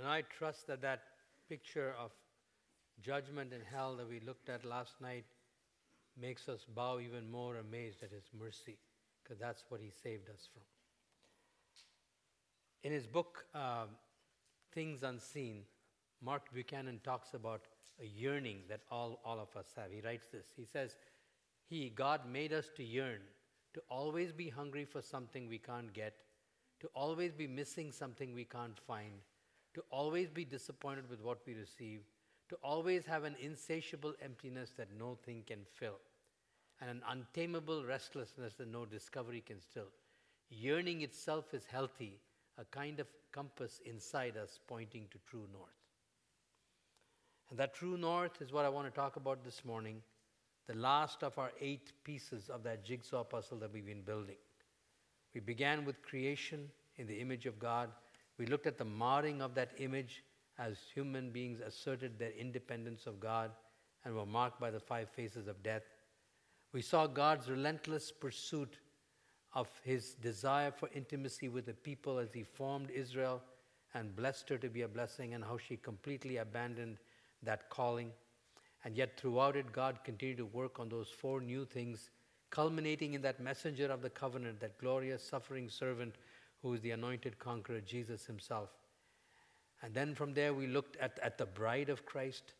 And I trust that that picture of judgment in hell that we looked at last night makes us bow even more amazed at His mercy, because that's what He saved us from. In his book, uh, Things Unseen, Mark Buchanan talks about a yearning that all, all of us have. He writes this He says, He, God, made us to yearn, to always be hungry for something we can't get, to always be missing something we can't find, to always be disappointed with what we receive, to always have an insatiable emptiness that no thing can fill, and an untamable restlessness that no discovery can still. Yearning itself is healthy, a kind of compass inside us pointing to true north. And that true north is what I want to talk about this morning, the last of our eight pieces of that jigsaw puzzle that we've been building. We began with creation in the image of God. We looked at the marring of that image as human beings asserted their independence of God and were marked by the five phases of death. We saw God's relentless pursuit of his desire for intimacy with the people as he formed Israel and blessed her to be a blessing, and how she completely abandoned that calling. And yet, throughout it, God continued to work on those four new things, culminating in that messenger of the covenant, that glorious suffering servant who is the anointed conqueror, Jesus himself. And then from there, we looked at, at the bride of Christ,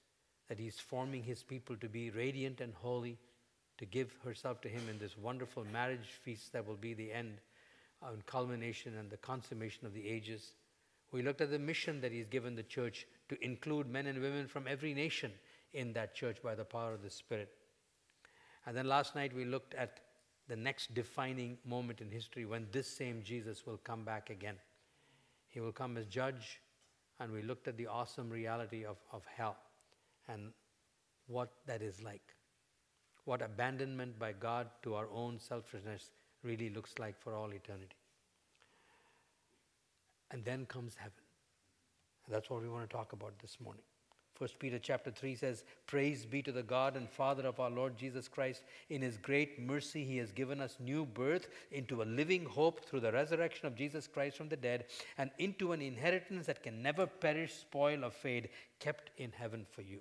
that he's forming his people to be radiant and holy, to give herself to him in this wonderful marriage feast that will be the end and culmination and the consummation of the ages. We looked at the mission that he's given the church to include men and women from every nation in that church by the power of the Spirit. And then last night we looked at the next defining moment in history when this same Jesus will come back again. He will come as judge, and we looked at the awesome reality of, of hell and what that is like. What abandonment by God to our own selfishness really looks like for all eternity. And then comes heaven. And that's what we want to talk about this morning. 1 Peter chapter 3 says, Praise be to the God and Father of our Lord Jesus Christ. In his great mercy, he has given us new birth into a living hope through the resurrection of Jesus Christ from the dead and into an inheritance that can never perish, spoil, or fade, kept in heaven for you.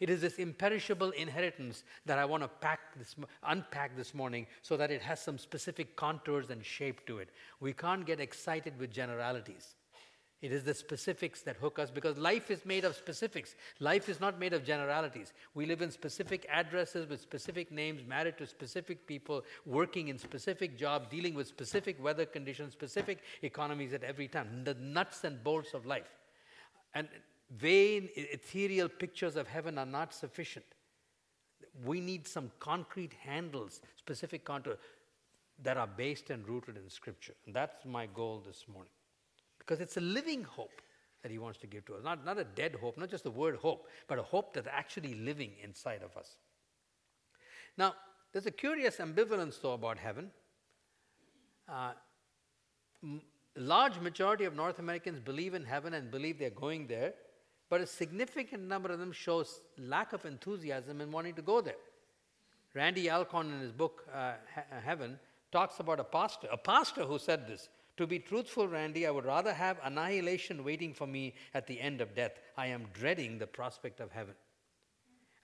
It is this imperishable inheritance that I want to pack this, unpack this morning so that it has some specific contours and shape to it. We can't get excited with generalities. It is the specifics that hook us because life is made of specifics. Life is not made of generalities. We live in specific addresses with specific names, married to specific people, working in specific jobs, dealing with specific weather conditions, specific economies at every time. The nuts and bolts of life. And vain, ethereal pictures of heaven are not sufficient. We need some concrete handles, specific contours that are based and rooted in Scripture. And that's my goal this morning because it's a living hope that he wants to give to us. Not, not a dead hope, not just the word hope, but a hope that's actually living inside of us. Now, there's a curious ambivalence, though, about heaven. Uh, m- large majority of North Americans believe in heaven and believe they're going there, but a significant number of them shows lack of enthusiasm in wanting to go there. Randy Alcorn, in his book uh, Heaven, talks about a pastor, a pastor who said this. To be truthful, Randy, I would rather have annihilation waiting for me at the end of death. I am dreading the prospect of heaven.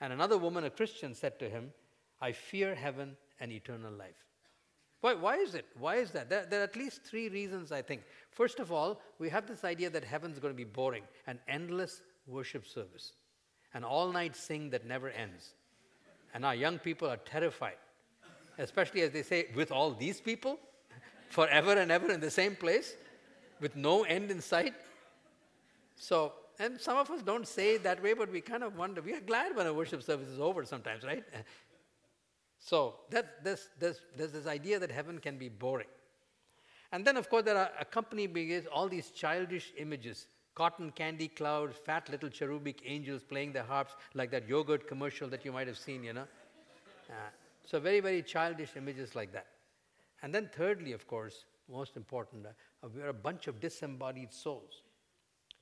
And another woman, a Christian, said to him, I fear heaven and eternal life. Why, why is it? Why is that? There, there, are at least three reasons, I think. First of all, we have this idea that heaven's going to be boring, an endless worship service, an all night sing that never ends. And our young people are terrified, especially as they say, with all these people? Forever and ever in the same place with no end in sight. So, and some of us don't say it that way, but we kind of wonder. We are glad when a worship service is over sometimes, right? So that, there's, there's, there's this idea that heaven can be boring. And then, of course, there are accompanying all these childish images cotton candy clouds, fat little cherubic angels playing their harps, like that yogurt commercial that you might have seen, you know. Uh, so, very, very childish images like that. And then, thirdly, of course, most important, uh, we're a bunch of disembodied souls.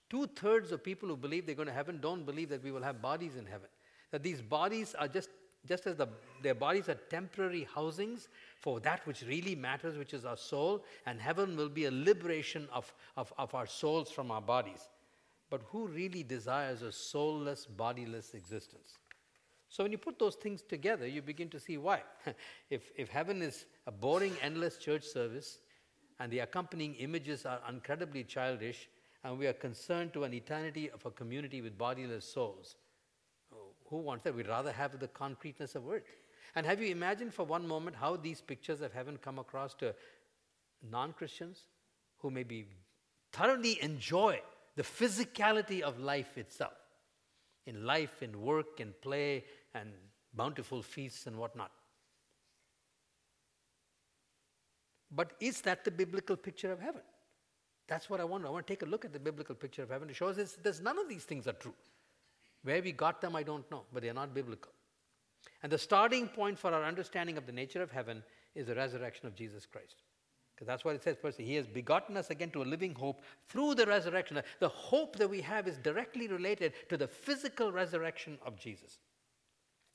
Two thirds of people who believe they're going to heaven don't believe that we will have bodies in heaven. That these bodies are just, just as the, their bodies are temporary housings for that which really matters, which is our soul, and heaven will be a liberation of, of, of our souls from our bodies. but who really desires a soulless, bodiless existence? So when you put those things together, you begin to see why. if, if heaven is a boring, endless church service, and the accompanying images are incredibly childish, and we are concerned to an eternity of a community with bodiless souls, who wants that? We'd rather have the concreteness of earth. And have you imagined for one moment how these pictures of heaven come across to non Christians who maybe thoroughly enjoy the physicality of life itself in life, in work, in play, and bountiful feasts and whatnot. But is that the biblical picture of heaven? That's what I want. I want to take a look at the biblical picture of heaven to show us there's none of these things are true. Where we got them, I don't know, but they are not biblical. And the starting point for our understanding of the nature of heaven is the resurrection of Jesus Christ. Because that's what it says first. He has begotten us again to a living hope through the resurrection. The hope that we have is directly related to the physical resurrection of Jesus.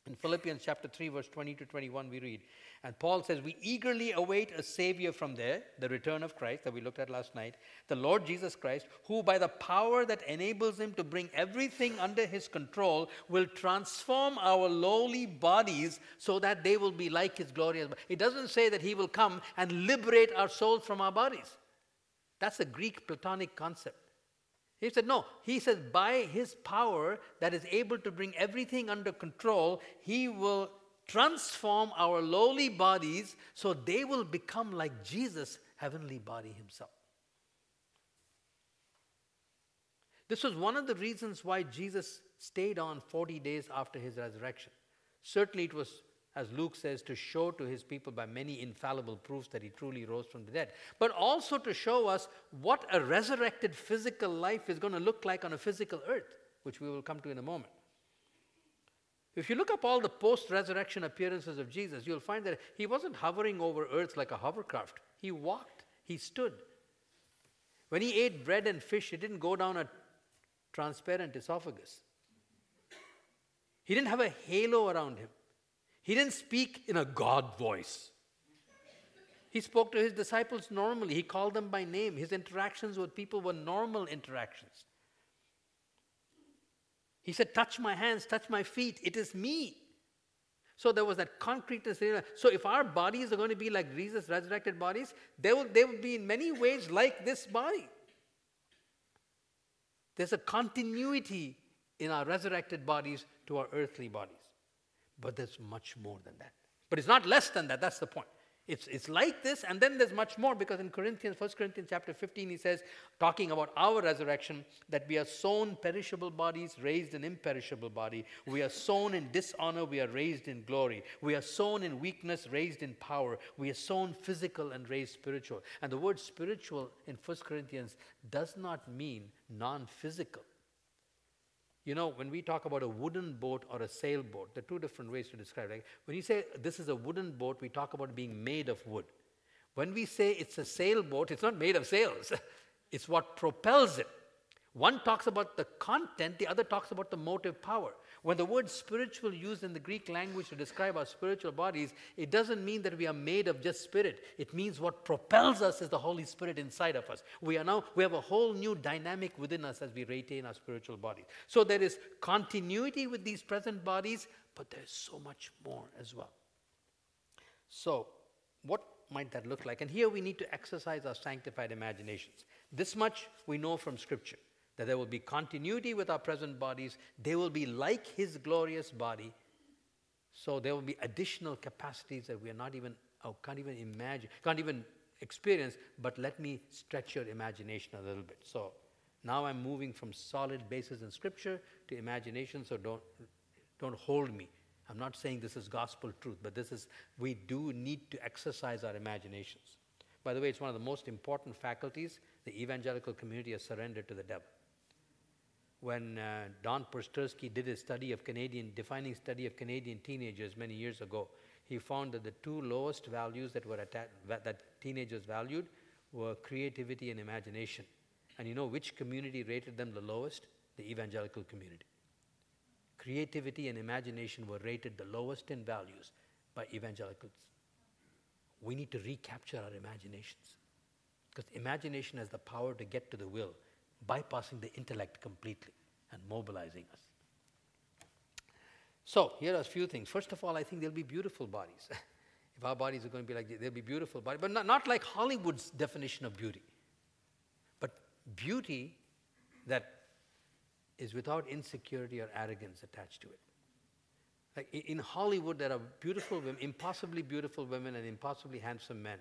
In Philippians chapter 3, verse 20 to 21, we read, and Paul says, We eagerly await a Savior from there, the return of Christ that we looked at last night, the Lord Jesus Christ, who by the power that enables him to bring everything under his control will transform our lowly bodies so that they will be like his glorious. It doesn't say that he will come and liberate our souls from our bodies. That's a Greek Platonic concept. He said, no. He says, by his power that is able to bring everything under control, he will transform our lowly bodies so they will become like Jesus' heavenly body himself. This was one of the reasons why Jesus stayed on 40 days after his resurrection. Certainly, it was as Luke says, to show to his people by many infallible proofs that he truly rose from the dead, but also to show us what a resurrected physical life is going to look like on a physical earth, which we will come to in a moment. If you look up all the post resurrection appearances of Jesus, you'll find that he wasn't hovering over earth like a hovercraft. He walked, he stood. When he ate bread and fish, it didn't go down a transparent esophagus. He didn't have a halo around him. He didn't speak in a God voice. He spoke to his disciples normally. He called them by name. His interactions with people were normal interactions. He said, Touch my hands, touch my feet. It is me. So there was that concreteness. So if our bodies are going to be like Jesus' resurrected bodies, they will, they will be in many ways like this body. There's a continuity in our resurrected bodies to our earthly bodies. But there's much more than that. But it's not less than that, that's the point. It's, it's like this, and then there's much more because in Corinthians, 1 Corinthians chapter 15, he says, talking about our resurrection, that we are sown perishable bodies, raised an imperishable body. We are sown in dishonor, we are raised in glory. We are sown in weakness, raised in power. We are sown physical and raised spiritual. And the word spiritual in 1 Corinthians does not mean non physical. You know, when we talk about a wooden boat or a sailboat, there are two different ways to describe it. When you say this is a wooden boat, we talk about being made of wood. When we say it's a sailboat, it's not made of sails, it's what propels it. One talks about the content, the other talks about the motive power. When the word spiritual used in the Greek language to describe our spiritual bodies, it doesn't mean that we are made of just spirit. It means what propels us is the Holy Spirit inside of us. We are now we have a whole new dynamic within us as we retain our spiritual bodies. So there is continuity with these present bodies, but there's so much more as well. So, what might that look like? And here we need to exercise our sanctified imaginations. This much we know from Scripture that there will be continuity with our present bodies. They will be like His glorious body. So there will be additional capacities that we are not even, oh, can't even imagine, can't even experience. But let me stretch your imagination a little bit. So now I'm moving from solid basis in Scripture to imagination. So don't don't hold me. I'm not saying this is gospel truth, but this is we do need to exercise our imaginations. By the way, it's one of the most important faculties the evangelical community has surrendered to the devil when uh, Don Posterski did a study of Canadian, defining study of Canadian teenagers many years ago, he found that the two lowest values that were atta- that teenagers valued were creativity and imagination. And you know which community rated them the lowest? The evangelical community. Creativity and imagination were rated the lowest in values by evangelicals. We need to recapture our imaginations. Because imagination has the power to get to the will bypassing the intellect completely and mobilizing us. So, here are a few things. First of all, I think there'll be beautiful bodies. if our bodies are going to be like they'll be beautiful bodies, but not, not like Hollywood's definition of beauty, but beauty that is without insecurity or arrogance attached to it. Like in Hollywood, there are beautiful women, impossibly beautiful women, and impossibly handsome men.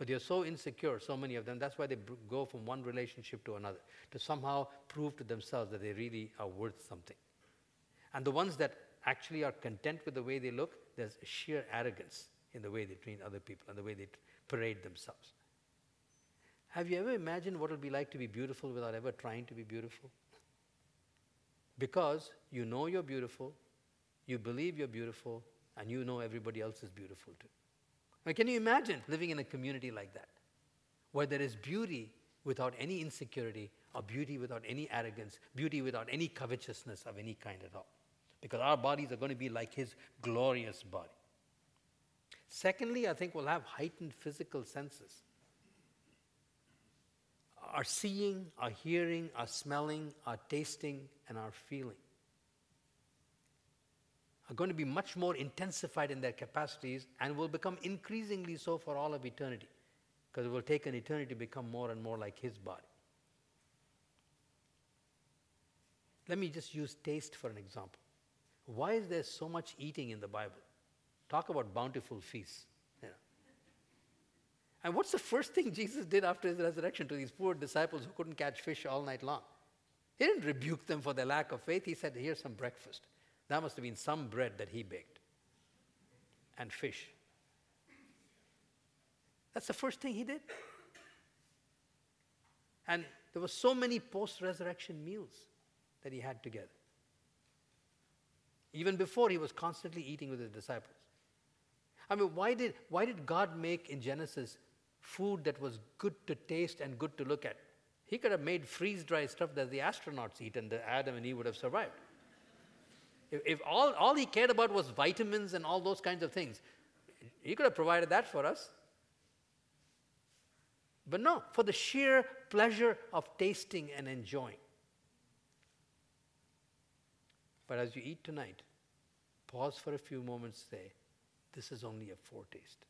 But they're so insecure, so many of them. That's why they go from one relationship to another, to somehow prove to themselves that they really are worth something. And the ones that actually are content with the way they look, there's sheer arrogance in the way they treat other people and the way they parade themselves. Have you ever imagined what it would be like to be beautiful without ever trying to be beautiful? Because you know you're beautiful, you believe you're beautiful, and you know everybody else is beautiful too. Now, can you imagine living in a community like that, where there is beauty without any insecurity, or beauty without any arrogance, beauty without any covetousness of any kind at all? Because our bodies are going to be like His glorious body. Secondly, I think we'll have heightened physical senses. Our seeing, our hearing, our smelling, our tasting, and our feeling are going to be much more intensified in their capacities and will become increasingly so for all of eternity because it will take an eternity to become more and more like His body. Let me just use taste for an example. Why is there so much eating in the Bible? Talk about bountiful feasts. You know. And what's the first thing Jesus did after his resurrection to these poor disciples who couldn't catch fish all night long? He didn't rebuke them for their lack of faith. He said, Here's some breakfast. That must have been some bread that he baked and fish. That's the first thing he did. And there were so many post resurrection meals that he had together. Even before, he was constantly eating with his disciples. I mean, why did, why did God make in Genesis food that was good to taste and good to look at? He could have made freeze dried stuff that the astronauts eat and the Adam and Eve would have survived. If, if all, all he cared about was vitamins and all those kinds of things, he could have provided that for us. But no, for the sheer pleasure of tasting and enjoying. But as you eat tonight, pause for a few moments, say, This is only a foretaste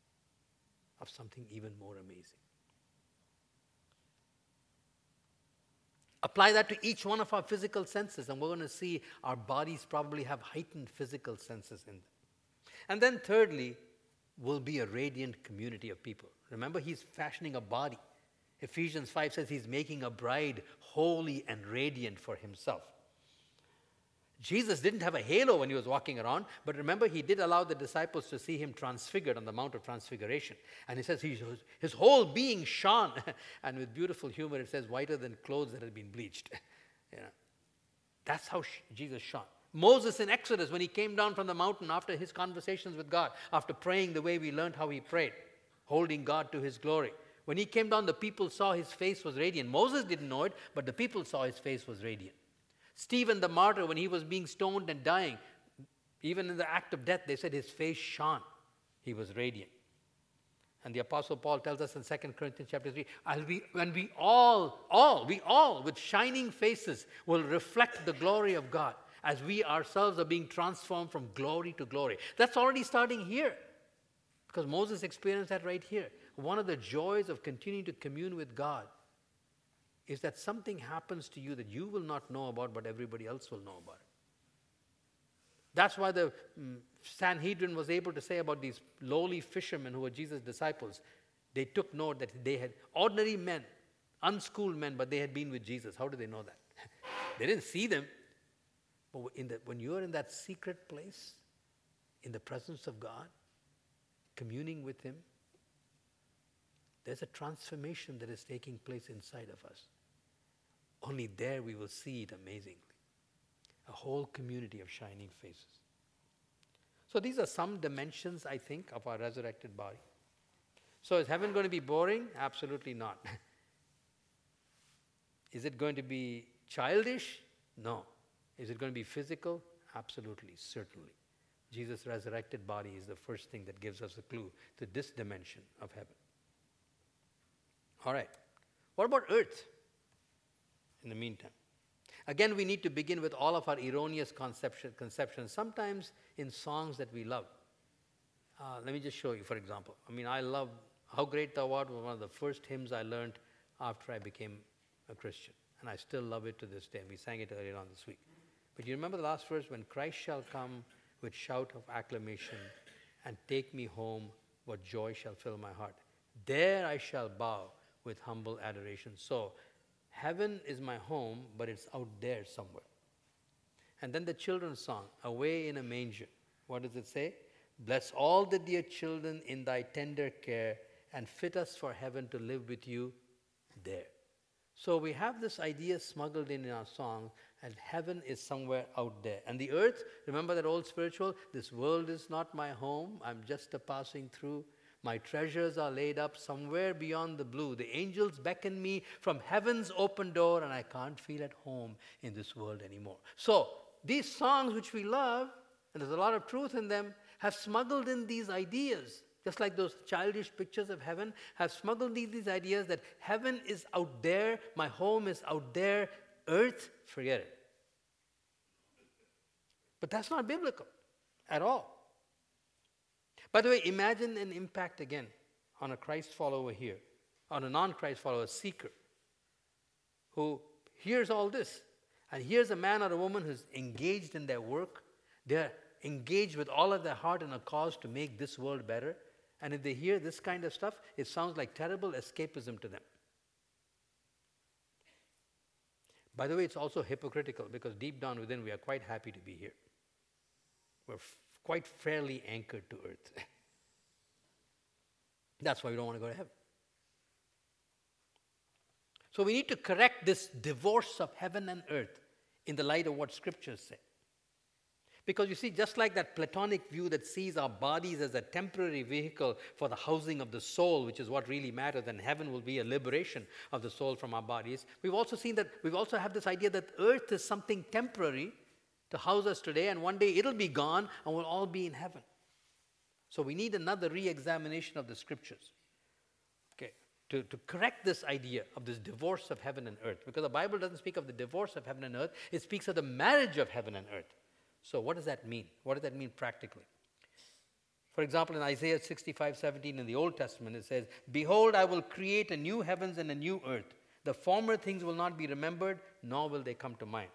of something even more amazing. Apply that to each one of our physical senses, and we're going to see our bodies probably have heightened physical senses in them. And then, thirdly, will be a radiant community of people. Remember, he's fashioning a body. Ephesians 5 says he's making a bride holy and radiant for himself. Jesus didn't have a halo when he was walking around, but remember, he did allow the disciples to see him transfigured on the Mount of Transfiguration. And he says he, his whole being shone. and with beautiful humor, it says, whiter than clothes that had been bleached. you know, that's how Jesus shone. Moses in Exodus, when he came down from the mountain after his conversations with God, after praying the way we learned how he prayed, holding God to his glory. When he came down, the people saw his face was radiant. Moses didn't know it, but the people saw his face was radiant. Stephen the martyr, when he was being stoned and dying, even in the act of death, they said his face shone. He was radiant. And the Apostle Paul tells us in 2 Corinthians chapter 3, I'll be, when we all, all, we all, with shining faces, will reflect the glory of God as we ourselves are being transformed from glory to glory. That's already starting here. Because Moses experienced that right here. One of the joys of continuing to commune with God is that something happens to you that you will not know about, but everybody else will know about it. That's why the mm, Sanhedrin was able to say about these lowly fishermen who were Jesus' disciples. They took note that they had ordinary men, unschooled men, but they had been with Jesus. How do they know that? they didn't see them. But the, when you're in that secret place, in the presence of God, communing with Him, there's a transformation that is taking place inside of us. Only there we will see it amazingly. A whole community of shining faces. So these are some dimensions, I think, of our resurrected body. So is heaven going to be boring? Absolutely not. is it going to be childish? No. Is it going to be physical? Absolutely, certainly. Jesus' resurrected body is the first thing that gives us a clue to this dimension of heaven. All right. What about earth? In the meantime. Again, we need to begin with all of our erroneous conception, conceptions, sometimes in songs that we love. Uh, let me just show you, for example. I mean, I love How Great Thou Art was one of the first hymns I learned after I became a Christian. And I still love it to this day. We sang it earlier on this week. But you remember the last verse? When Christ shall come with shout of acclamation and take me home, what joy shall fill my heart. There I shall bow with humble adoration. So, heaven is my home, but it's out there somewhere. And then the children's song, Away in a Manger. What does it say? Bless all the dear children in thy tender care and fit us for heaven to live with you there. So we have this idea smuggled in in our song, and heaven is somewhere out there. And the earth, remember that old spiritual? This world is not my home, I'm just a passing through. My treasures are laid up somewhere beyond the blue. The angels beckon me from heaven's open door, and I can't feel at home in this world anymore. So, these songs which we love, and there's a lot of truth in them, have smuggled in these ideas just like those childish pictures of heaven, have smuggled these, these ideas that heaven is out there, my home is out there, earth, forget it. But that's not biblical at all. By the way, imagine an impact again on a Christ follower here, on a non Christ follower, seeker, who hears all this. And here's a man or a woman who's engaged in their work. They're engaged with all of their heart in a cause to make this world better. And if they hear this kind of stuff, it sounds like terrible escapism to them. By the way, it's also hypocritical because deep down within we are quite happy to be here. We're quite fairly anchored to earth. That's why we don't want to go to heaven. So we need to correct this divorce of heaven and earth in the light of what scriptures say. Because you see, just like that Platonic view that sees our bodies as a temporary vehicle for the housing of the soul, which is what really matters, and heaven will be a liberation of the soul from our bodies, we've also seen that we've also have this idea that earth is something temporary to house us today, and one day it'll be gone and we'll all be in heaven. So we need another re examination of the scriptures. Okay, to, to correct this idea of this divorce of heaven and earth. Because the Bible doesn't speak of the divorce of heaven and earth, it speaks of the marriage of heaven and earth. So, what does that mean? What does that mean practically? For example, in Isaiah 65 17 in the Old Testament, it says, Behold, I will create a new heavens and a new earth. The former things will not be remembered, nor will they come to mind.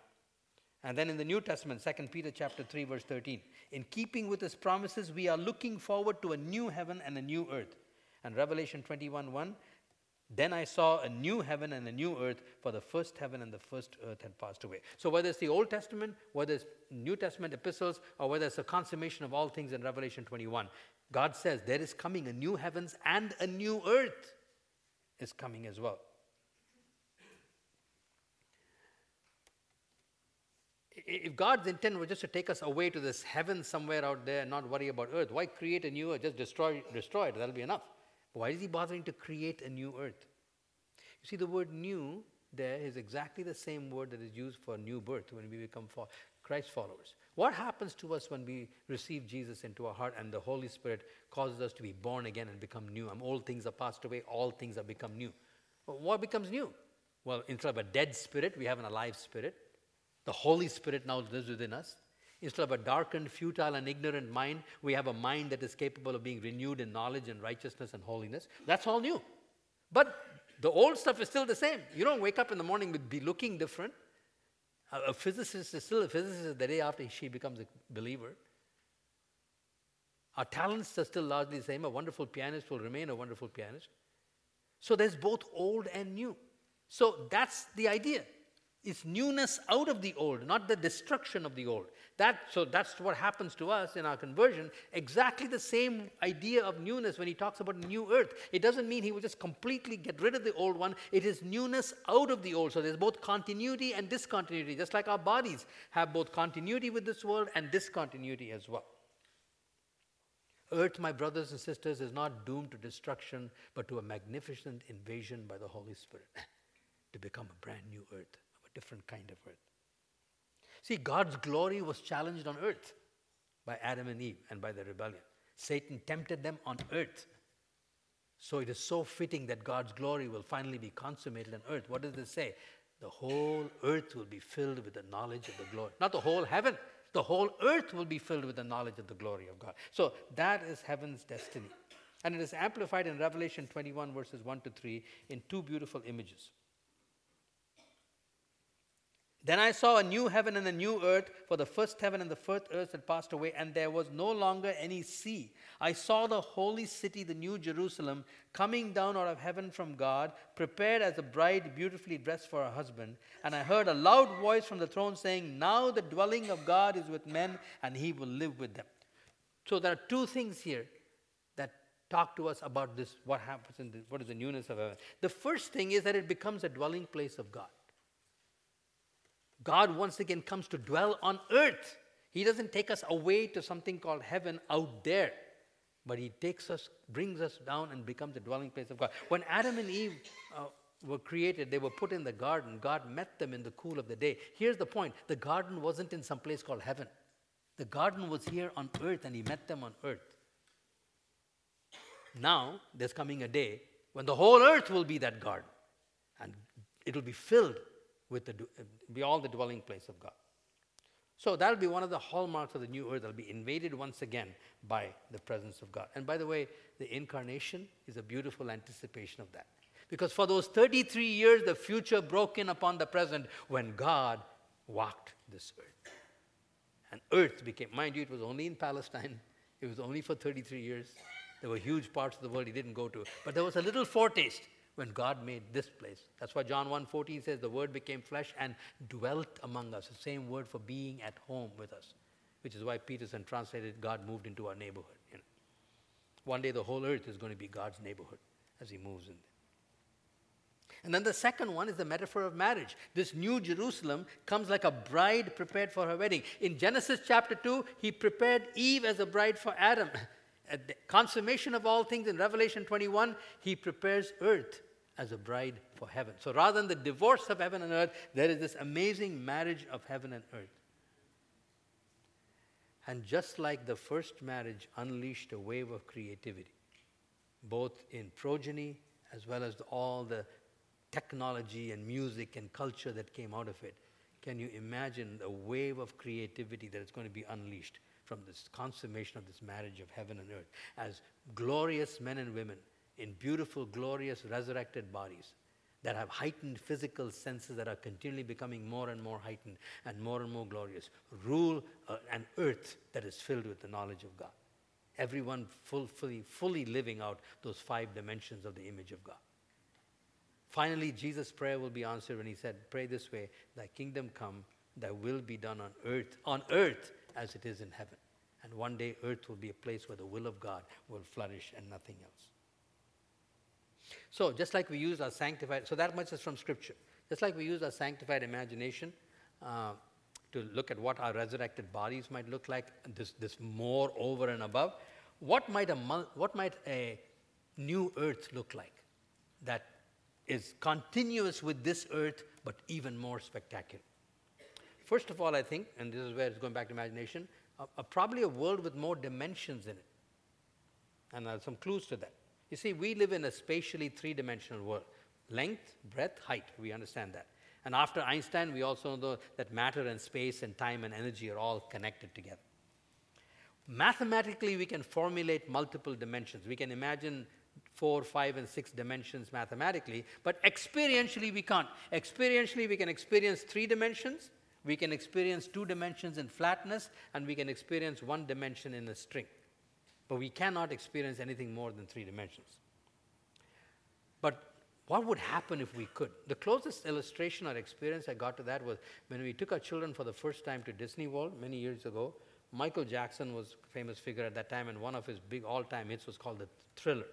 And then in the New Testament, 2 Peter chapter 3, verse 13, in keeping with his promises, we are looking forward to a new heaven and a new earth. And Revelation 21 1, then I saw a new heaven and a new earth, for the first heaven and the first earth had passed away. So, whether it's the Old Testament, whether it's New Testament epistles, or whether it's a consummation of all things in Revelation 21, God says there is coming a new heavens and a new earth is coming as well. If God's intent was just to take us away to this heaven somewhere out there and not worry about earth, why create a new earth? Just destroy, destroy it, that'll be enough. Why is he bothering to create a new earth? You see, the word new there is exactly the same word that is used for new birth when we become Christ followers. What happens to us when we receive Jesus into our heart and the Holy Spirit causes us to be born again and become new? And old things are passed away, all things have become new. What becomes new? Well, instead of a dead spirit, we have an alive spirit. The Holy Spirit now lives within us. Instead of a darkened, futile, and ignorant mind, we have a mind that is capable of being renewed in knowledge and righteousness and holiness. That's all new. But the old stuff is still the same. You don't wake up in the morning with be looking different. A, physicist is still a physicist the day after she becomes a believer. Our talents are still largely the same. A wonderful pianist will remain a wonderful pianist. So there's both old and new. So that's the idea. It's newness out of the old, not the destruction of the old. That, so that's what happens to us in our conversion. Exactly the same idea of newness when he talks about new earth. It doesn't mean he will just completely get rid of the old one. It is newness out of the old. So there's both continuity and discontinuity, just like our bodies have both continuity with this world and discontinuity as well. Earth, my brothers and sisters, is not doomed to destruction, but to a magnificent invasion by the Holy Spirit to become a brand new earth different kind of earth. See, God's glory was challenged on earth by Adam and Eve and by the rebellion. Satan tempted them on earth. So it is so fitting that God's glory will finally be consummated on earth. What does this say? the whole earth will be filled with the knowledge of the glory. Not the whole heaven, the whole earth will be filled with the knowledge of the glory of God. So that is heaven's destiny. And it is amplified in Revelation 21, verses 1 to 3, in two beautiful images. Then I saw a new heaven and a new earth, for the first heaven and the first earth had passed away, and there was no longer any sea. I saw the holy city, the new Jerusalem, coming down out of heaven from God, prepared as a bride beautifully dressed for her husband. And I heard a loud voice from the throne saying, Now the dwelling of God is with men, and he will live with them. So there are two things here that talk to us about this, what happens in this, what is the newness of heaven. The first thing is that it becomes a dwelling place of God. God once again comes to dwell on earth. He doesn't take us away to something called heaven out there, but He takes us, brings us down, and becomes a dwelling place of God. When Adam and Eve uh, were created, they were put in the garden. God met them in the cool of the day. Here's the point the garden wasn't in some place called heaven, the garden was here on earth, and He met them on earth. Now, there's coming a day when the whole earth will be that garden, and it'll be filled with the, be all the dwelling place of God. So that'll be one of the hallmarks of the new earth. It'll be invaded once again by the presence of God. And by the way, the incarnation is a beautiful anticipation of that. Because for those 33 years, the future broke in upon the present when God walked this earth. And earth became, mind you, it was only in Palestine, it was only for 33 years. There were huge parts of the world he didn't go to. But there was a little foretaste when God made this place. That's why John 1:14 says the word became flesh and dwelt among us. The same word for being at home with us, which is why Peterson translated God moved into our neighborhood. You know. One day the whole earth is going to be God's neighborhood as he moves in. And then the second one is the metaphor of marriage. This new Jerusalem comes like a bride prepared for her wedding. In Genesis chapter 2, he prepared Eve as a bride for Adam. At the consummation of all things in Revelation 21, he prepares earth as a bride for heaven. So rather than the divorce of heaven and earth, there is this amazing marriage of heaven and earth. And just like the first marriage unleashed a wave of creativity, both in progeny as well as all the technology and music and culture that came out of it, can you imagine the wave of creativity that is going to be unleashed from this consummation of this marriage of heaven and earth as glorious men and women in beautiful, glorious, resurrected bodies that have heightened physical senses that are continually becoming more and more heightened and more and more glorious, rule uh, an earth that is filled with the knowledge of God. Everyone full, fully, fully living out those five dimensions of the image of God. Finally, Jesus' prayer will be answered when he said, Pray this way, thy kingdom come, thy will be done on earth, on earth as it is in heaven. And one day, earth will be a place where the will of God will flourish and nothing else. So, just like we use our sanctified, so that much is from Scripture. Just like we use our sanctified imagination uh, to look at what our resurrected bodies might look like, this, this more over and above, what might, a, what might a new earth look like that is continuous with this earth, but even more spectacular? First of all, I think, and this is where it's going back to imagination, uh, probably a world with more dimensions in it. And uh, some clues to that. You see, we live in a spatially three dimensional world length, breadth, height. We understand that. And after Einstein, we also know that matter and space and time and energy are all connected together. Mathematically, we can formulate multiple dimensions. We can imagine four, five, and six dimensions mathematically, but experientially, we can't. Experientially, we can experience three dimensions, we can experience two dimensions in flatness, and we can experience one dimension in a string. But we cannot experience anything more than three dimensions. But what would happen if we could? The closest illustration or experience I got to that was when we took our children for the first time to Disney World many years ago. Michael Jackson was a famous figure at that time, and one of his big all time hits was called The Thriller.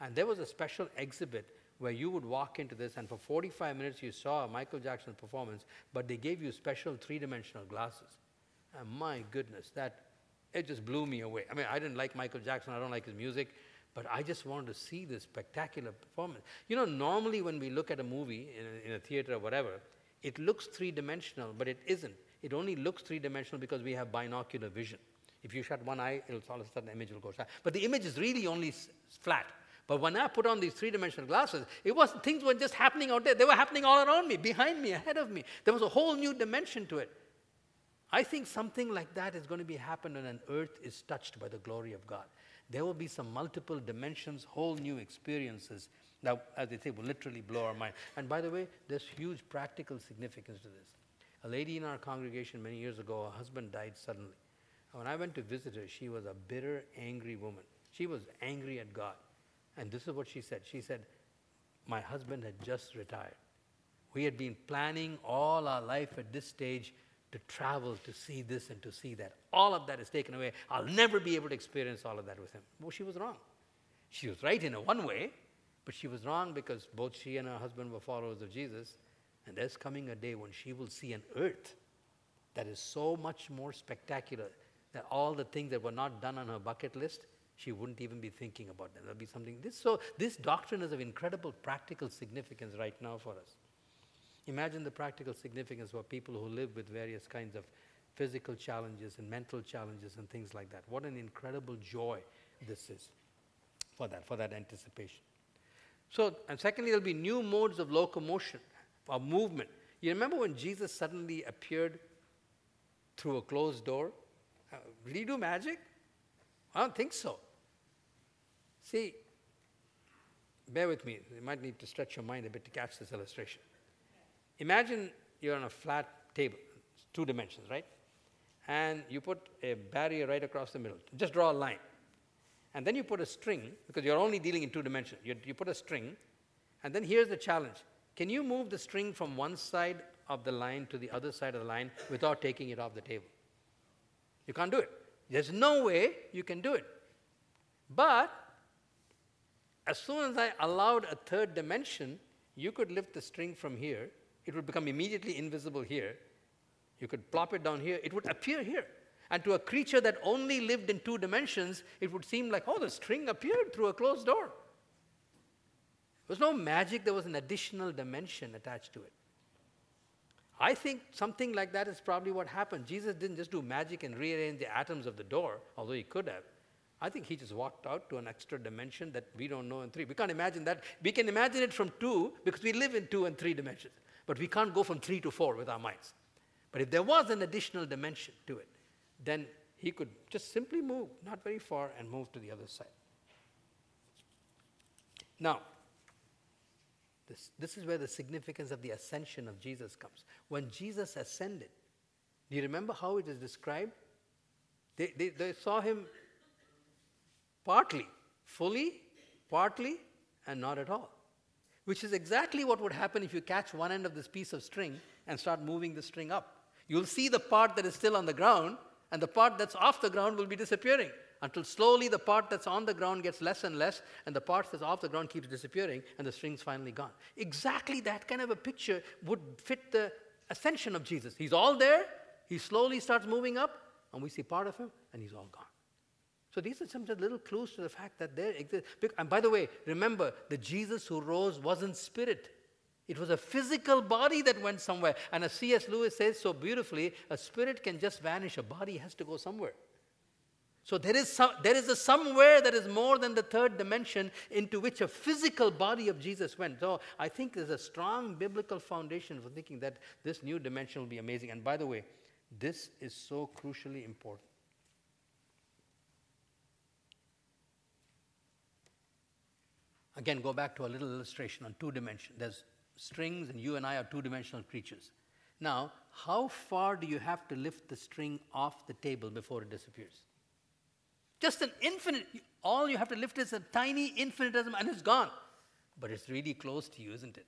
And there was a special exhibit where you would walk into this and for 45 minutes you saw Michael Jackson performance, but they gave you special three dimensional glasses. And my goodness, that it just blew me away. I mean, I didn't like Michael Jackson, I don't like his music, but I just wanted to see this spectacular performance. You know, normally when we look at a movie in a, in a theater or whatever, it looks three dimensional, but it isn't. It only looks three dimensional because we have binocular vision. If you shut one eye, it'll all of a sudden the image will go flat. But the image is really only s- flat. But when I put on these three dimensional glasses, it was things weren't just happening out there, they were happening all around me, behind me, ahead of me. There was a whole new dimension to it. I think something like that is going to be happen when an earth is touched by the glory of God. There will be some multiple dimensions, whole new experiences that, as they say, will literally blow our mind. And by the way, there's huge practical significance to this. A lady in our congregation many years ago, her husband died suddenly. When I went to visit her, she was a bitter, angry woman. She was angry at God. And this is what she said. She said, My husband had just retired. We had been planning all our life at this stage to travel to see this and to see that. All of that is taken away. I'll never be able to experience all of that with him. Well, she was wrong. She was right in a one way, but she was wrong because both she and her husband were followers of Jesus. And there's coming a day when she will see an earth that is so much more spectacular that all the things that were not done on her bucket list, she wouldn't even be thinking about them. There'll be something. This, so this doctrine is of incredible practical significance right now for us. Imagine the practical significance for people who live with various kinds of physical challenges and mental challenges and things like that. What an incredible joy this is for that, for that anticipation. So, and secondly, there'll be new modes of locomotion, of movement. You remember when Jesus suddenly appeared through a closed door? Uh, did he do magic? I don't think so. See, bear with me. You might need to stretch your mind a bit to catch this illustration. Imagine you're on a flat table, two dimensions, right? And you put a barrier right across the middle. Just draw a line. And then you put a string, because you're only dealing in two dimensions. You, you put a string, and then here's the challenge. Can you move the string from one side of the line to the other side of the line without taking it off the table? You can't do it. There's no way you can do it. But as soon as I allowed a third dimension, you could lift the string from here it would become immediately invisible here. You could plop it down here, it would appear here. And to a creature that only lived in two dimensions, it would seem like, oh, the string appeared through a closed door. There was no magic, there was an additional dimension attached to it. I think something like that is probably what happened. Jesus didn't just do magic and rearrange the atoms of the door, although he could have. I think he just walked out to an extra dimension that we don't know in three. We can't imagine that. We can imagine it from two because we live in two and three dimensions. But we can't go from three to four with our minds. But if there was an additional dimension to it, then he could just simply move, not very far, and move to the other side. Now, this, this is where the significance of the ascension of Jesus comes. When Jesus ascended, do you remember how it is described? They, they, they saw him partly, fully, partly, and not at all which is exactly what would happen if you catch one end of this piece of string and start moving the string up. You'll see the part that is still on the ground, and the part that's off the ground will be disappearing until slowly the part that's on the ground gets less and less, and the part that's off the ground keeps disappearing, and the string's finally gone. Exactly that kind of a picture would fit the ascension of Jesus. He's all there, he slowly starts moving up, and we see part of him, and he's all gone. So these are some little clues to the fact that there exists. And by the way, remember, the Jesus who rose wasn't spirit. It was a physical body that went somewhere. And as C.S. Lewis says so beautifully, a spirit can just vanish, a body has to go somewhere. So there is, some, there is a somewhere that is more than the third dimension into which a physical body of Jesus went. So I think there's a strong biblical foundation for thinking that this new dimension will be amazing. And by the way, this is so crucially important. Again, go back to a little illustration on two dimensions. There's strings, and you and I are two dimensional creatures. Now, how far do you have to lift the string off the table before it disappears? Just an infinite, all you have to lift is a tiny infinitesimal and it's gone. But it's really close to you, isn't it?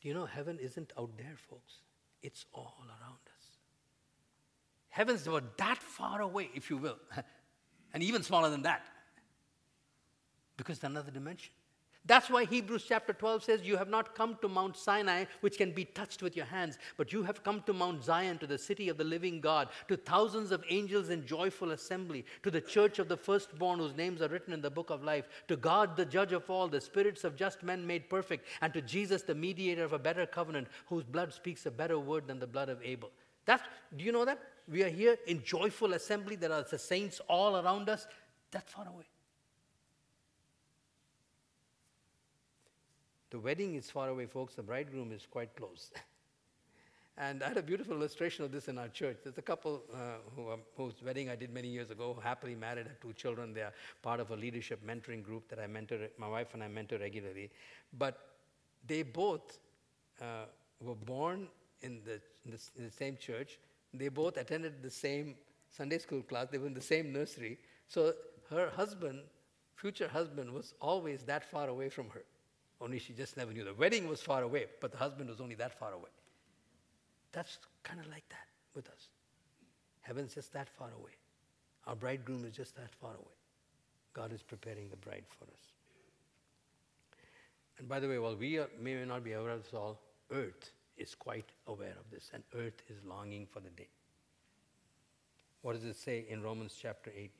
Do you know heaven isn't out there, folks? It's all around us. Heaven's about that far away, if you will, and even smaller than that because it's another dimension. That's why Hebrews chapter 12 says, You have not come to Mount Sinai, which can be touched with your hands, but you have come to Mount Zion, to the city of the living God, to thousands of angels in joyful assembly, to the church of the firstborn whose names are written in the book of life, to God, the judge of all, the spirits of just men made perfect, and to Jesus, the mediator of a better covenant, whose blood speaks a better word than the blood of Abel. That's, do you know that? We are here in joyful assembly. There are the saints all around us. That far away. The wedding is far away, folks. The bridegroom is quite close. and I had a beautiful illustration of this in our church. There's a couple uh, who, um, whose wedding I did many years ago, happily married, have two children. They are part of a leadership mentoring group that I mentor, my wife and I mentor regularly. But they both uh, were born in the, in the, in the same church. They both attended the same Sunday school class. They were in the same nursery. So her husband, future husband, was always that far away from her. Only she just never knew. The wedding was far away, but the husband was only that far away. That's kind of like that with us. Heaven's just that far away. Our bridegroom is just that far away. God is preparing the bride for us. And by the way, while we are, may not be aware of this all, earth is quite aware of this, and earth is longing for the day. What does it say in Romans chapter 8?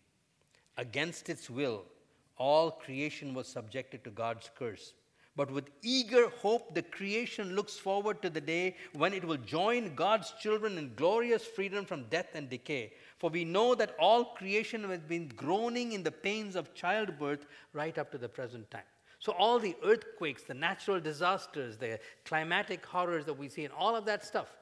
Against its will, all creation was subjected to God's curse. But with eager hope, the creation looks forward to the day when it will join God's children in glorious freedom from death and decay. For we know that all creation has been groaning in the pains of childbirth right up to the present time. So, all the earthquakes, the natural disasters, the climatic horrors that we see, and all of that stuff,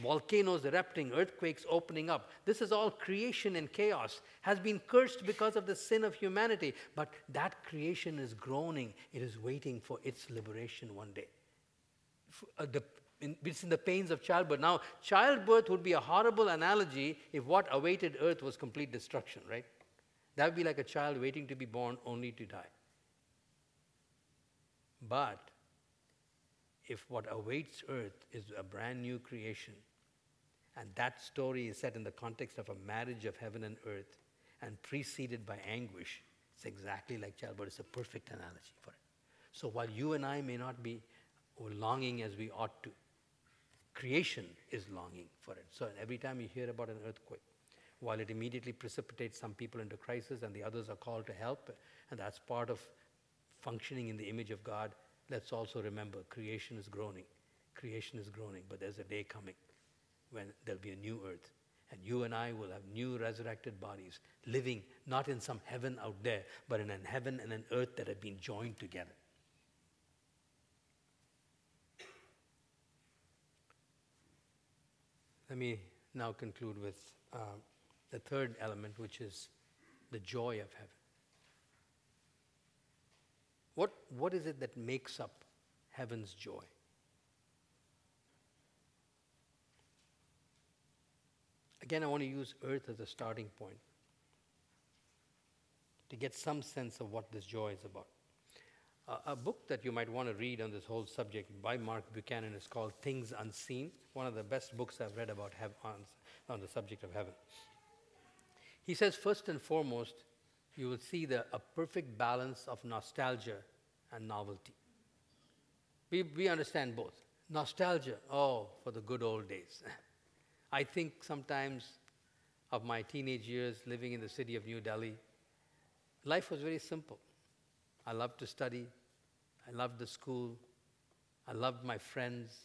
volcanoes erupting, earthquakes opening up. This is all creation and chaos, has been cursed because of the sin of humanity. But that creation is groaning, it is waiting for its liberation one day. Uh, it's in the pains of childbirth. Now, childbirth would be a horrible analogy if what awaited earth was complete destruction, right? That would be like a child waiting to be born only to die. But if what awaits earth is a brand new creation, and that story is set in the context of a marriage of heaven and earth and preceded by anguish, it's exactly like childbirth. It's a perfect analogy for it. So while you and I may not be longing as we ought to, creation is longing for it. So every time you hear about an earthquake, while it immediately precipitates some people into crisis and the others are called to help, and that's part of functioning in the image of God, let's also remember creation is groaning. Creation is groaning, but there's a day coming when there'll be a new earth. And you and I will have new resurrected bodies, living not in some heaven out there, but in an heaven and an earth that have been joined together. Let me now conclude with uh, the third element, which is the joy of heaven. What, what is it that makes up heaven's joy? Again, I want to use earth as a starting point to get some sense of what this joy is about. Uh, a book that you might want to read on this whole subject by Mark Buchanan is called Things Unseen, one of the best books I've read about heaven, on, on the subject of heaven. He says, first and foremost, you will see the, a perfect balance of nostalgia and novelty. We, we understand both. Nostalgia, oh, for the good old days. I think sometimes of my teenage years living in the city of New Delhi. Life was very simple. I loved to study, I loved the school, I loved my friends,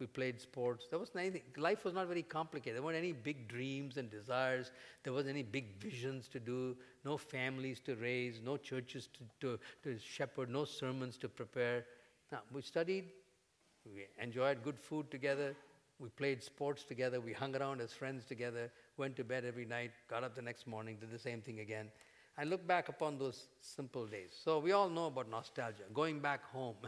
we played sports. There wasn't anything. Life was not very complicated. There weren't any big dreams and desires. There wasn't any big visions to do. No families to raise. No churches to, to, to shepherd. No sermons to prepare. Now, we studied. We enjoyed good food together. We played sports together. We hung around as friends together. Went to bed every night. Got up the next morning. Did the same thing again. I look back upon those simple days. So we all know about nostalgia. Going back home.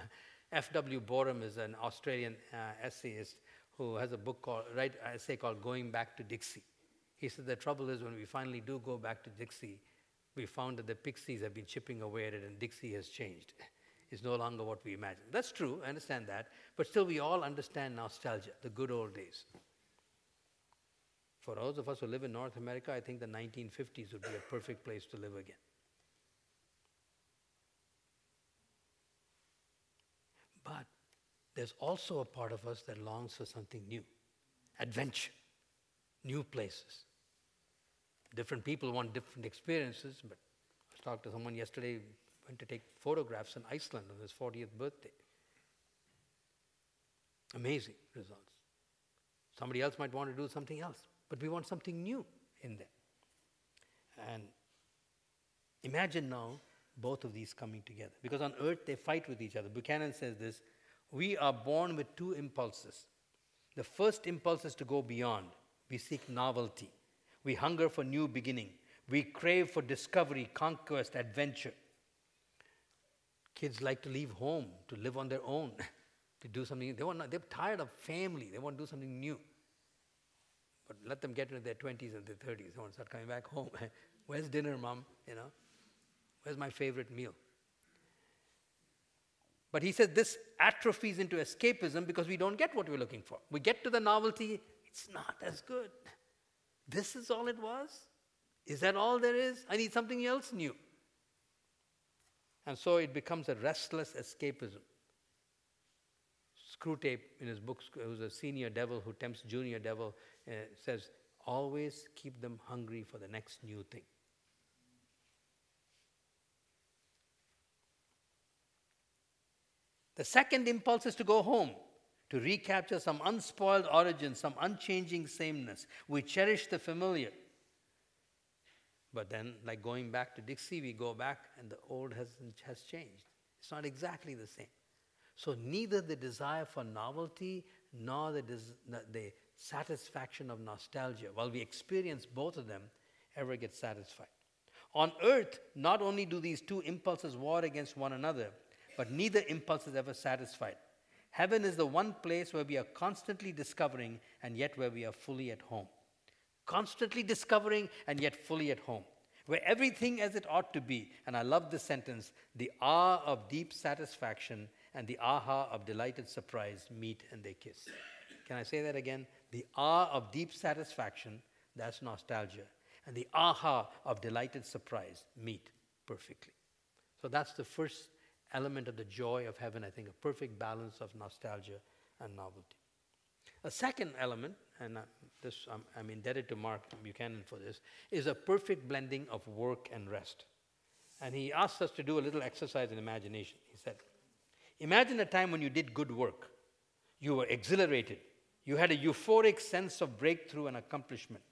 F.W. Boreham is an Australian uh, essayist who has a book called, right, essay called Going Back to Dixie. He said the trouble is when we finally do go back to Dixie, we found that the pixies have been chipping away at it and Dixie has changed. It's no longer what we imagined. That's true, I understand that, but still we all understand nostalgia, the good old days. For those of us who live in North America, I think the 1950s would be a perfect place to live again. But there's also a part of us that longs for something new adventure, new places. Different people want different experiences, but I talking to someone yesterday, went to take photographs in Iceland on his 40th birthday. Amazing results. Somebody else might want to do something else, but we want something new in there. And imagine now both of these coming together. Because on earth, they fight with each other. Buchanan says this We are born with two impulses. The first impulse is to go beyond. We seek novelty. We hunger for new beginning. We crave for discovery, conquest, adventure. Kids like to leave home, to live on their own, to do something. They want, they're tired of family. They want to do something new. But let them get into their 20s and their 30s. They want to start coming back home. Where's dinner, mom? You know, where's my favorite meal? But he says this atrophies into escapism because we don't get what we're looking for. We get to the novelty, it's not as good. This is all it was? Is that all there is? I need something else new. And so it becomes a restless escapism. Screwtape, in his book, who's a senior devil who tempts junior devil, uh, says, always keep them hungry for the next new thing. The second impulse is to go home, to recapture some unspoiled origin, some unchanging sameness. We cherish the familiar. But then, like going back to Dixie, we go back and the old has, has changed. It's not exactly the same. So, neither the desire for novelty nor the, des- the satisfaction of nostalgia, while we experience both of them, ever get satisfied. On earth, not only do these two impulses war against one another, but neither impulse is ever satisfied. Heaven is the one place where we are constantly discovering and yet where we are fully at home. Constantly discovering and yet fully at home. Where everything as it ought to be. And I love this sentence the ah of deep satisfaction and the aha of delighted surprise meet and they kiss. Can I say that again? The ah of deep satisfaction, that's nostalgia. And the aha of delighted surprise meet perfectly. So that's the first element of the joy of heaven, I think, a perfect balance of nostalgia and novelty. A second element, and uh, this I'm, I'm indebted to Mark Buchanan for this, is a perfect blending of work and rest. And he asked us to do a little exercise in imagination. He said, Imagine a time when you did good work. You were exhilarated. You had a euphoric sense of breakthrough and accomplishment.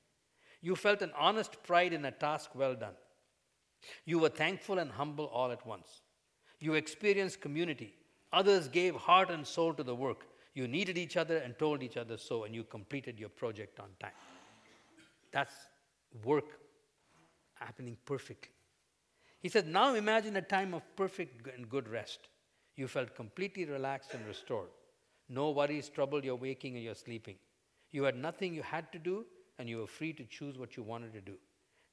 You felt an honest pride in a task well done. You were thankful and humble all at once. You experienced community. Others gave heart and soul to the work. You needed each other and told each other so, and you completed your project on time. That's work happening perfectly. He said, Now imagine a time of perfect and good rest. You felt completely relaxed and restored. No worries troubled your waking and your sleeping. You had nothing you had to do, and you were free to choose what you wanted to do.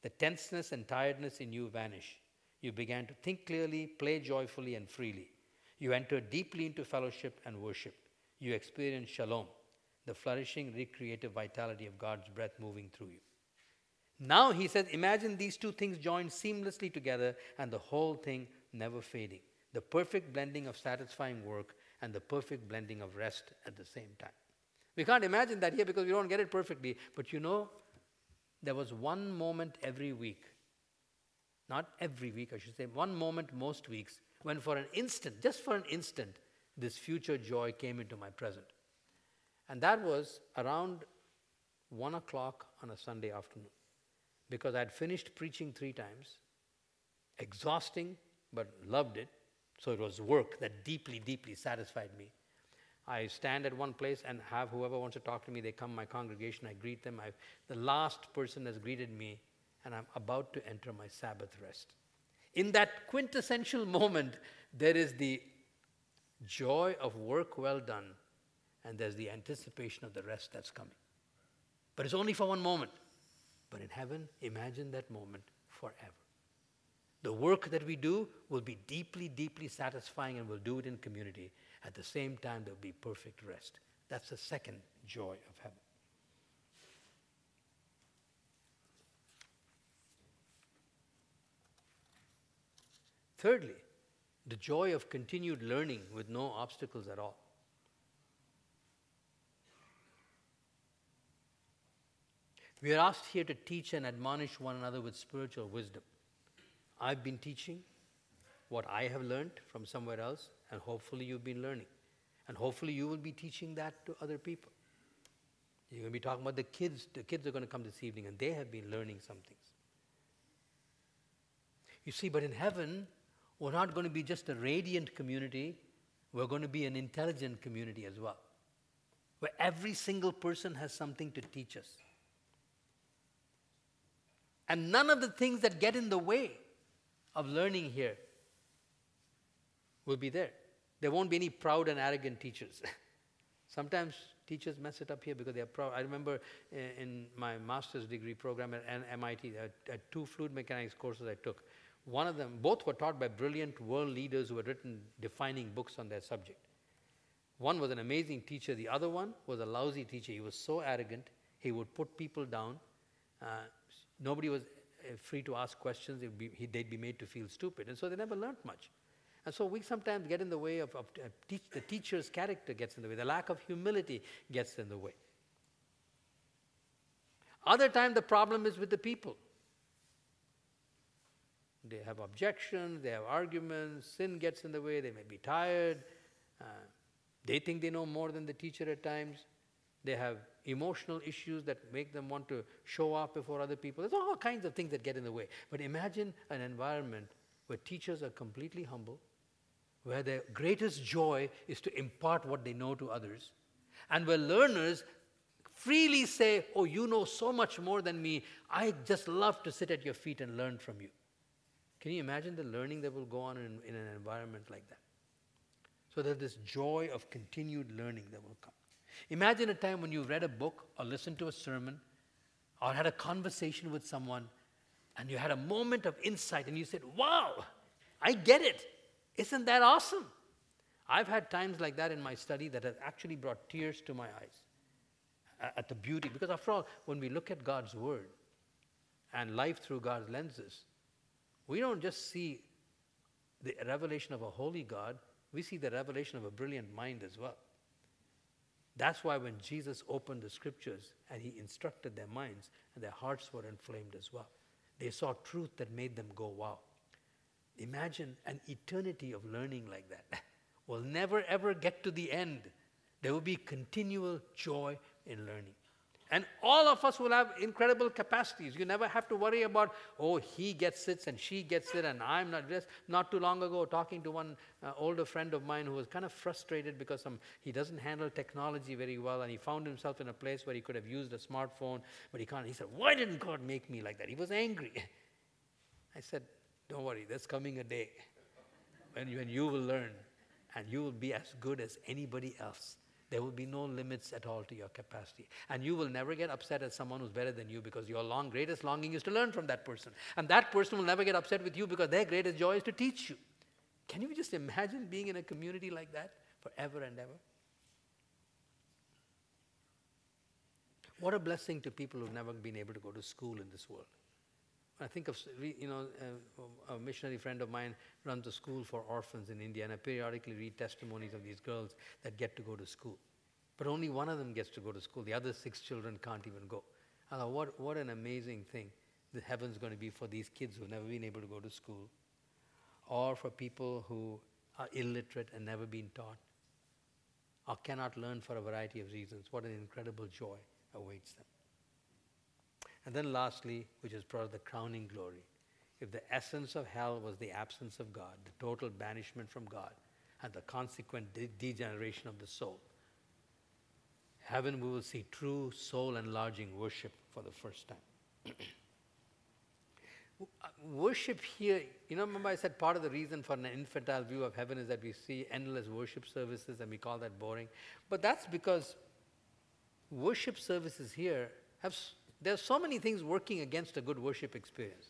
The tenseness and tiredness in you vanish. You began to think clearly, play joyfully and freely. You entered deeply into fellowship and worship. You experienced shalom, the flourishing, recreative vitality of God's breath moving through you. Now, he says, imagine these two things joined seamlessly together and the whole thing never fading. The perfect blending of satisfying work and the perfect blending of rest at the same time. We can't imagine that here because we don't get it perfectly. But you know, there was one moment every week not every week, I should say, one moment most weeks, when for an instant, just for an instant, this future joy came into my present. And that was around one o'clock on a Sunday afternoon, because I had finished preaching three times, exhausting, but loved it. So it was work that deeply, deeply satisfied me. I stand at one place and have whoever wants to talk to me, they come my congregation, I greet them. I've, the last person has greeted me and I'm about to enter my Sabbath rest. In that quintessential moment, there is the joy of work well done, and there's the anticipation of the rest that's coming. But it's only for one moment. But in heaven, imagine that moment forever. The work that we do will be deeply, deeply satisfying, and we'll do it in community. At the same time, there'll be perfect rest. That's the second joy of heaven. Thirdly, the joy of continued learning with no obstacles at all. We are asked here to teach and admonish one another with spiritual wisdom. I've been teaching what I have learned from somewhere else, and hopefully you've been learning. And hopefully you will be teaching that to other people. You're going to be talking about the kids. The kids are going to come this evening, and they have been learning some things. You see, but in heaven, we're not going to be just a radiant community, we're going to be an intelligent community as well, where every single person has something to teach us. And none of the things that get in the way of learning here will be there. There won't be any proud and arrogant teachers. Sometimes teachers mess it up here because they are proud. I remember eh, in my master's degree program at MIT, at two fluid mechanics courses I took, one of them, both were taught by brilliant world leaders who had written defining books on their subject. One was an amazing teacher, the other one was a lousy teacher. He was so arrogant, he would put people down. Uh, nobody was uh, free to ask questions, be, he, they'd be made to feel stupid. And so they never learned much. And so we sometimes get in the way of, of uh, teach, the teacher's character gets in the way, the lack of humility gets in the way. Other time, the problem is with the people. They have objections, they have arguments, sin gets in the way, they may be tired. Uh, they think they know more than the teacher at times. They have emotional issues that make them want to show off before other people. There's all kinds of things that get in the way. But imagine an environment where teachers are completely humble, where their greatest joy is to impart what they know to others, and where learners freely say, Oh, you know so much more than me. I just love to sit at your feet and learn from you. Can you imagine the learning that will go on in, in an environment like that? So there's this joy of continued learning that will come. Imagine a time when you read a book or listened to a sermon or had a conversation with someone and you had a moment of insight and you said, Wow, I get it. Isn't that awesome? I've had times like that in my study that has actually brought tears to my eyes at the beauty. Because after all, when we look at God's Word and life through God's lenses, we don't just see the revelation of a holy God, we see the revelation of a brilliant mind as well. That's why when Jesus opened the scriptures and he instructed their minds, and their hearts were inflamed as well. They saw truth that made them go, wow. Imagine an eternity of learning like that. we'll never ever get to the end. There will be continual joy in learning. And all of us will have incredible capacities. You never have to worry about, oh, he gets it and she gets it and I'm not. Just not too long ago, talking to one uh, older friend of mine who was kind of frustrated because he doesn't handle technology very well and he found himself in a place where he could have used a smartphone, but he can't. He said, why didn't God make me like that? He was angry. I said, don't worry, there's coming a day when you, when you will learn and you will be as good as anybody else there will be no limits at all to your capacity. And you will never get upset at someone who's better than you because your long, greatest longing is to learn from that person. And that person will never get upset with you because their greatest joy is to teach you. Can you just imagine being in a community like that forever and ever? What a blessing to people who've never been able to go to school in this world. I think of, you know, a, a, missionary friend of mine runs a school for orphans in India, and I periodically read testimonies of these girls that get to go to school. But only one of them gets to go to school. The other six children can't even go. I thought, what, what an amazing thing the heaven's going to be for these kids who've never been able to go to school, or for people who are illiterate and never been taught, or cannot learn for a variety of reasons. What an incredible joy awaits them. And then, lastly, which is part of the crowning glory, if the essence of hell was the absence of God, the total banishment from God, and the consequent de- degeneration of the soul, heaven we will see true soul enlarging worship for the first time. Uh, worship here, you know, remember I said part of the reason for an infantile view of heaven is that we see endless worship services and we call that boring. But that's because worship services here have there's so many things working against a good worship experience.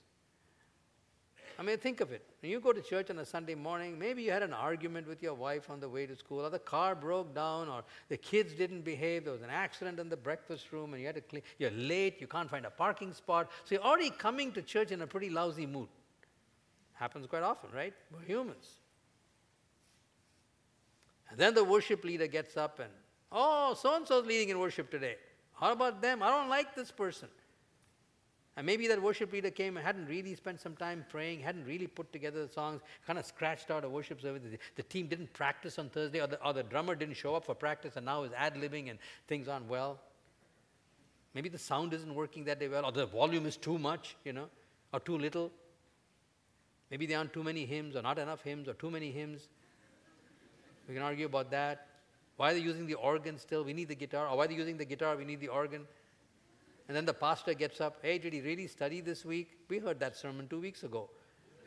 I mean, think of it. When you go to church on a Sunday morning, maybe you had an argument with your wife on the way to school, or the car broke down, or the kids didn't behave, there was an accident in the breakfast room, and you had to clean. You're late, you can't find a parking spot. So you're already coming to church in a pretty lousy mood. Happens quite often, right? We're humans. And then the worship leader gets up and, oh, so and so's leading in worship today. How about them? I don't like this person. And maybe that worship leader came and hadn't really spent some time praying, hadn't really put together the songs, kind of scratched out a worship service. The, team didn't practice on Thursday, or the, or the drummer didn't show up for practice and now is ad libbing and things aren't well. Maybe the sound isn't working that day well, or the volume is too much, you know, or too little. Maybe there aren't too many hymns, or not enough hymns, or too many hymns. We can argue about that. Why are they using the organ still? We need the guitar. Or why are they using the guitar? We need the organ. And then the pastor gets up, hey, did he really study this week? We heard that sermon two weeks ago.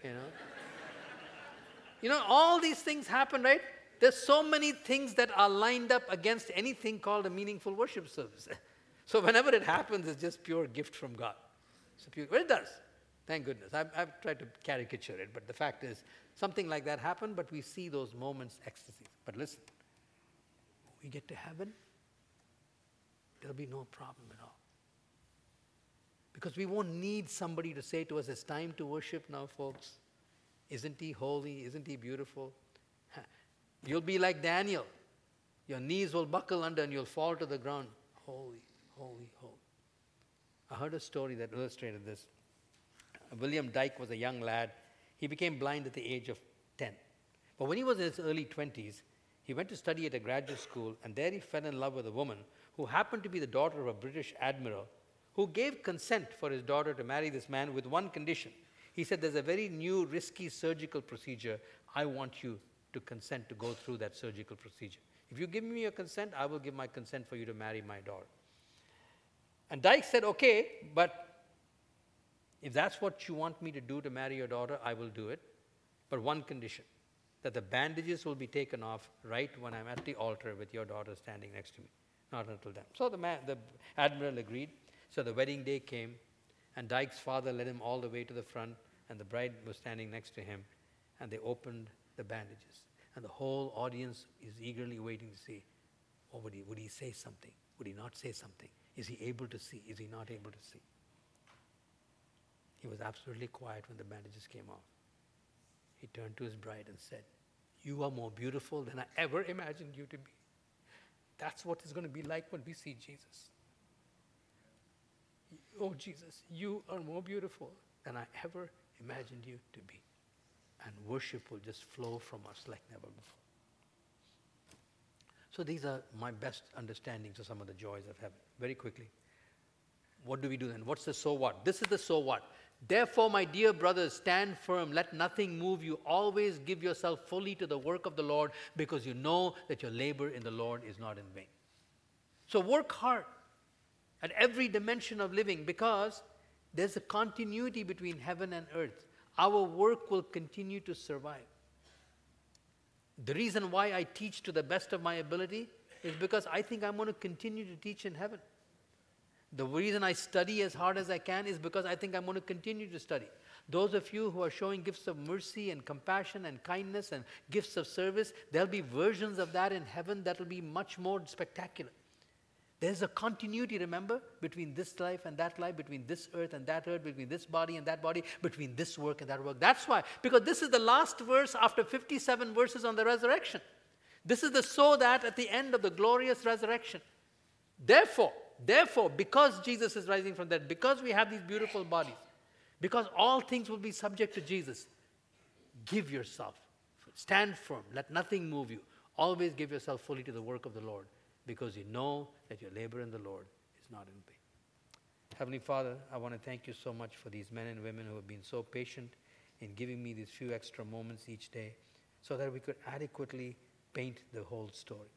You know? you know, all these things happen, right? There's so many things that are lined up against anything called a meaningful worship service. so whenever it happens, it's just pure gift from God. So pure, well, it does. Thank goodness. I've, I've tried to caricature it, but the fact is, something like that happened, but we see those moments, ecstasies. But listen, we get to heaven, there'll be no problem at all. Because we won't need somebody to say to us, it's time to worship now, folks. Isn't he holy? Isn't he beautiful? You'll be like Daniel. Your knees will buckle under and you'll fall to the ground. Holy, holy, holy. I heard a story that illustrated this. William Dyke was a young lad. He became blind at the age of 10. But when he was in his early 20s, he went to study at a graduate school, and there he fell in love with a woman who happened to be the daughter of a British admiral who gave consent for his daughter to marry this man with one condition. He said, There's a very new, risky surgical procedure. I want you to consent to go through that surgical procedure. If you give me your consent, I will give my consent for you to marry my daughter. And Dyke said, Okay, but if that's what you want me to do to marry your daughter, I will do it. But one condition that the bandages will be taken off right when I'm at the altar with your daughter standing next to me, not until then. So the, the admiral agreed. So the wedding day came, and Dyke's father led him all the way to the front, and the bride was standing next to him, and they opened the bandages. And the whole audience is eagerly waiting to see, oh, would he, would he say something? Would he not say something? Is he able to see? Is he not able to see? He was absolutely quiet when the bandages came off. He turned to his bride and said, You are more beautiful than I ever imagined you to be. That's what it's going to be like when we see Jesus. Oh, Jesus, you are more beautiful than I ever imagined you to be. And worship will just flow from us like never before. So these are my best understandings of some of the joys of heaven. Very quickly. What do we do then? What's the so what? This is the so what. Therefore, my dear brothers, stand firm. Let nothing move you. Always give yourself fully to the work of the Lord because you know that your labor in the Lord is not in vain. So work hard at every dimension of living because there's a continuity between heaven and earth. Our work will continue to survive. The reason why I teach to the best of my ability is because I think I'm going to continue to teach in heaven. The reason I study as hard as I can is because I think I'm going to continue to study. Those of you who are showing gifts of mercy and compassion and kindness and gifts of service, there'll be versions of that in heaven that will be much more spectacular. There's a continuity, remember, between this life and that life, between this earth and that earth, between this body and that body, between this work and that work. That's why, because this is the last verse after 57 verses on the resurrection. This is the so that at the end of the glorious resurrection. Therefore, therefore, because Jesus is rising from dead, because we have these beautiful bodies, because all things will be subject to Jesus, give yourself. Stand firm. Let nothing move you. Always give yourself fully to the work of the Lord because you know that your labor in the Lord is not in vain. Heavenly Father, I want to thank you so much for these men and women who have been so patient in giving me these few extra moments each day so that we could adequately paint the whole story.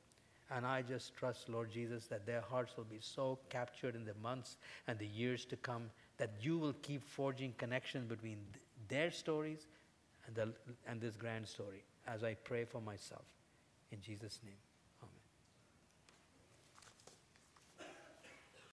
And I just trust, Lord Jesus, that their hearts will be so captured in the months and the years to come that you will keep forging connections between their stories and, the, and this grand story as I pray for myself. In Jesus' name.